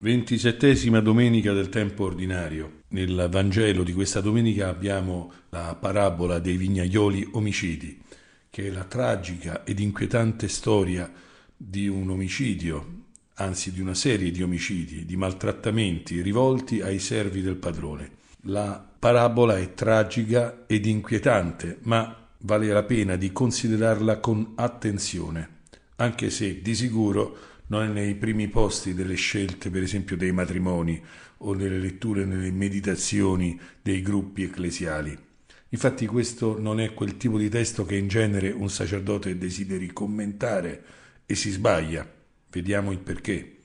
Ventisettesima domenica del tempo ordinario. Nel Vangelo di questa domenica abbiamo la parabola dei vignaioli omicidi, che è la tragica ed inquietante storia di un omicidio, anzi di una serie di omicidi, di maltrattamenti rivolti ai servi del padrone. La parabola è tragica ed inquietante, ma vale la pena di considerarla con attenzione, anche se di sicuro non è nei primi posti delle scelte, per esempio, dei matrimoni o nelle letture, nelle meditazioni dei gruppi ecclesiali. Infatti questo non è quel tipo di testo che in genere un sacerdote desideri commentare e si sbaglia. Vediamo il perché.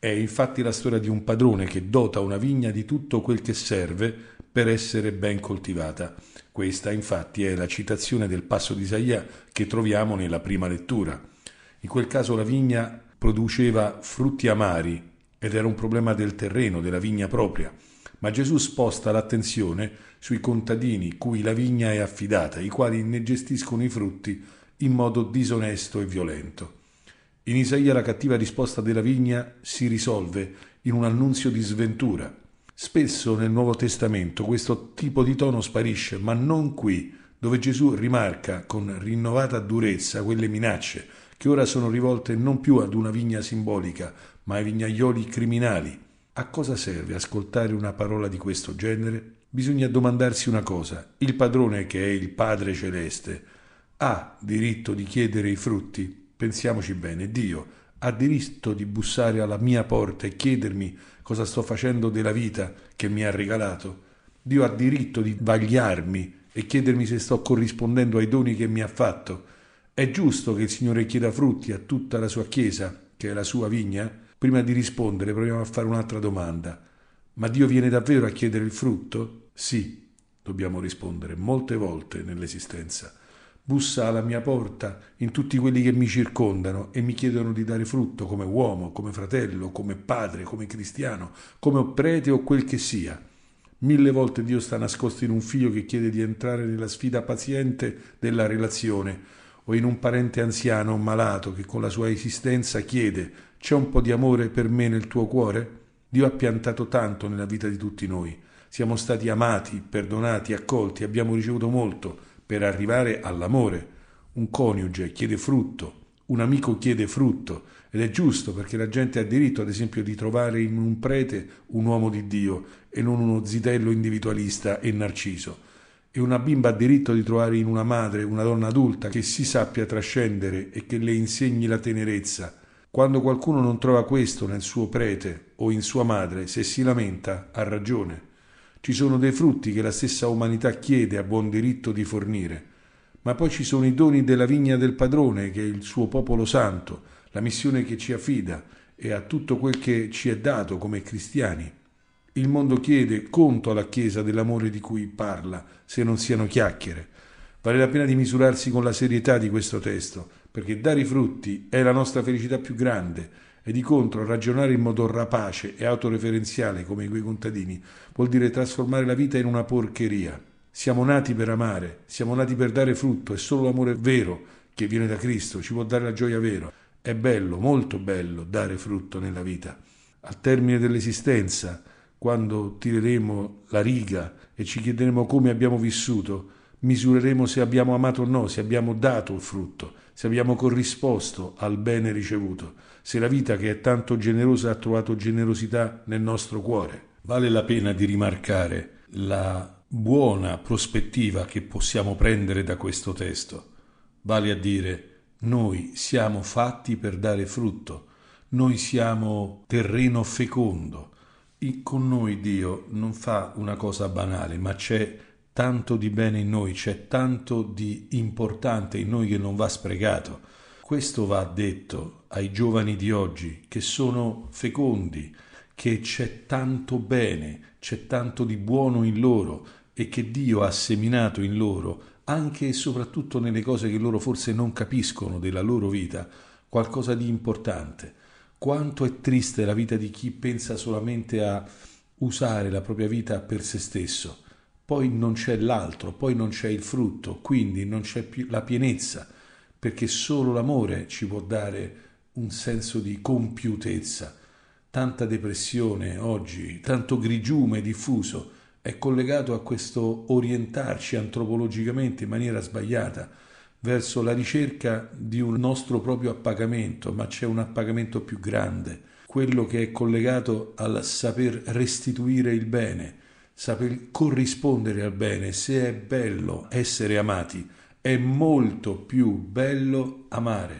È infatti la storia di un padrone che dota una vigna di tutto quel che serve per essere ben coltivata. Questa infatti è la citazione del passo di Isaia che troviamo nella prima lettura. In quel caso la vigna produceva frutti amari ed era un problema del terreno, della vigna propria. Ma Gesù sposta l'attenzione sui contadini cui la vigna è affidata, i quali ne gestiscono i frutti in modo disonesto e violento. In Isaia la cattiva risposta della vigna si risolve in un annunzio di sventura. Spesso nel Nuovo Testamento questo tipo di tono sparisce, ma non qui, dove Gesù rimarca con rinnovata durezza quelle minacce che ora sono rivolte non più ad una vigna simbolica, ma ai vignaioli criminali. A cosa serve ascoltare una parola di questo genere? Bisogna domandarsi una cosa. Il padrone, che è il Padre Celeste, ha diritto di chiedere i frutti? Pensiamoci bene, Dio ha diritto di bussare alla mia porta e chiedermi cosa sto facendo della vita che mi ha regalato? Dio ha diritto di vagliarmi e chiedermi se sto corrispondendo ai doni che mi ha fatto? È giusto che il Signore chieda frutti a tutta la sua Chiesa, che è la sua vigna? Prima di rispondere proviamo a fare un'altra domanda. Ma Dio viene davvero a chiedere il frutto? Sì, dobbiamo rispondere molte volte nell'esistenza. Bussa alla mia porta in tutti quelli che mi circondano e mi chiedono di dare frutto come uomo, come fratello, come padre, come cristiano, come prete o quel che sia. Mille volte Dio sta nascosto in un figlio che chiede di entrare nella sfida paziente della relazione o in un parente anziano o malato che con la sua esistenza chiede c'è un po' di amore per me nel tuo cuore? Dio ha piantato tanto nella vita di tutti noi. Siamo stati amati, perdonati, accolti, abbiamo ricevuto molto per arrivare all'amore. Un coniuge chiede frutto, un amico chiede frutto ed è giusto perché la gente ha diritto ad esempio di trovare in un prete un uomo di Dio e non uno zitello individualista e narciso e una bimba ha diritto di trovare in una madre una donna adulta che si sappia trascendere e che le insegni la tenerezza. Quando qualcuno non trova questo nel suo prete o in sua madre, se si lamenta, ha ragione. Ci sono dei frutti che la stessa umanità chiede a buon diritto di fornire. Ma poi ci sono i doni della vigna del padrone, che è il suo popolo santo, la missione che ci affida e a tutto quel che ci è dato come cristiani. Il mondo chiede conto alla Chiesa dell'amore di cui parla, se non siano chiacchiere. Vale la pena di misurarsi con la serietà di questo testo, perché dare i frutti è la nostra felicità più grande e di contro ragionare in modo rapace e autoreferenziale come quei contadini vuol dire trasformare la vita in una porcheria. Siamo nati per amare, siamo nati per dare frutto e solo l'amore vero che viene da Cristo ci può dare la gioia vera. È bello, molto bello dare frutto nella vita. Al termine dell'esistenza quando tireremo la riga e ci chiederemo come abbiamo vissuto, misureremo se abbiamo amato o no, se abbiamo dato il frutto, se abbiamo corrisposto al bene ricevuto, se la vita che è tanto generosa ha trovato generosità nel nostro cuore. Vale la pena di rimarcare la buona prospettiva che possiamo prendere da questo testo, vale a dire noi siamo fatti per dare frutto, noi siamo terreno fecondo, con noi Dio non fa una cosa banale, ma c'è tanto di bene in noi, c'è tanto di importante in noi che non va sprecato. Questo va detto ai giovani di oggi che sono fecondi, che c'è tanto bene, c'è tanto di buono in loro e che Dio ha seminato in loro, anche e soprattutto nelle cose che loro forse non capiscono della loro vita, qualcosa di importante quanto è triste la vita di chi pensa solamente a usare la propria vita per se stesso. Poi non c'è l'altro, poi non c'è il frutto, quindi non c'è più la pienezza, perché solo l'amore ci può dare un senso di compiutezza. tanta depressione oggi, tanto grigiume diffuso, è collegato a questo orientarci antropologicamente in maniera sbagliata verso la ricerca di un nostro proprio appagamento, ma c'è un appagamento più grande, quello che è collegato al saper restituire il bene, saper corrispondere al bene, se è bello essere amati, è molto più bello amare.